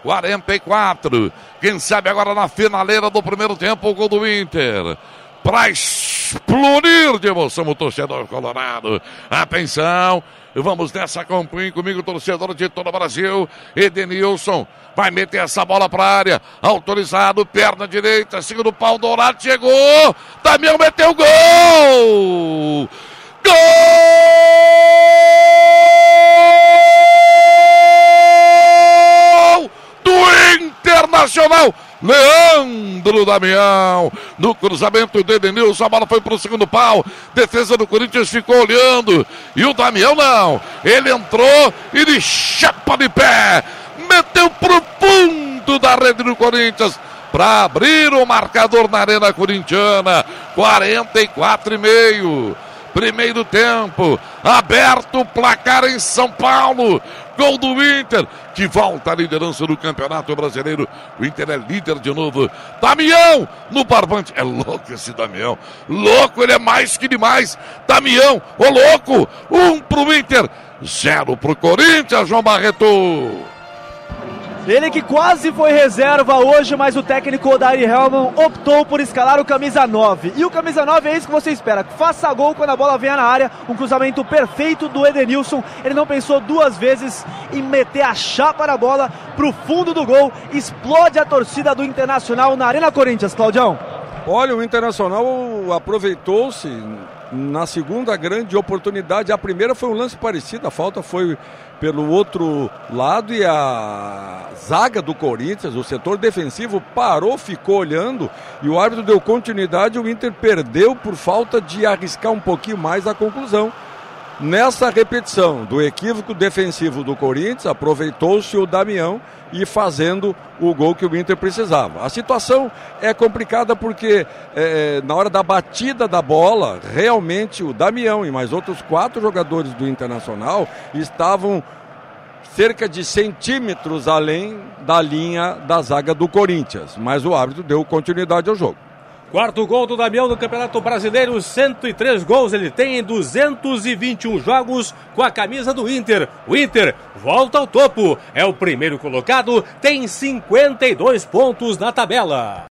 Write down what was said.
44. Quem sabe agora na finaleira do primeiro tempo o gol do Inter. Para explodir de emoção o torcedor colorado. Atenção. Vamos nessa, acompanhe comigo, torcedor de todo o Brasil. Edenilson vai meter essa bola para área. Autorizado, perna direita, segundo pau dourado, chegou. Damião meteu gol! Internacional. Leandro Damião, no cruzamento do Edenilson, a bola foi para o segundo pau, defesa do Corinthians ficou olhando, e o Damião não, ele entrou e de chapa de pé, meteu pro fundo da rede do Corinthians, para abrir o marcador na Arena Corintiana, 44 e meio. Primeiro tempo, aberto o placar em São Paulo. Gol do Inter, que volta à liderança do Campeonato Brasileiro. O Inter é líder de novo. Damião no barbante. É louco esse Damião. Louco, ele é mais que demais. Damião, ô louco. Um pro Inter, zero pro Corinthians, João Barreto. Ele que quase foi reserva hoje, mas o técnico Odair Helman optou por escalar o camisa 9. E o camisa 9 é isso que você espera, faça gol quando a bola venha na área, um cruzamento perfeito do Edenilson. Ele não pensou duas vezes em meter a chapa na bola pro fundo do gol. Explode a torcida do Internacional na Arena Corinthians, Claudião. Olha, o Internacional aproveitou-se na segunda grande oportunidade. A primeira foi um lance parecido, a falta foi pelo outro lado e a zaga do Corinthians, o setor defensivo, parou, ficou olhando e o árbitro deu continuidade. O Inter perdeu por falta de arriscar um pouquinho mais a conclusão. Nessa repetição do equívoco defensivo do Corinthians, aproveitou-se o Damião e fazendo o gol que o Inter precisava. A situação é complicada porque é, na hora da batida da bola, realmente o Damião e mais outros quatro jogadores do Internacional estavam cerca de centímetros além da linha da zaga do Corinthians, mas o árbitro deu continuidade ao jogo. Quarto gol do Damião no Campeonato Brasileiro, 103 gols ele tem em 221 jogos com a camisa do Inter. O Inter volta ao topo, é o primeiro colocado, tem 52 pontos na tabela.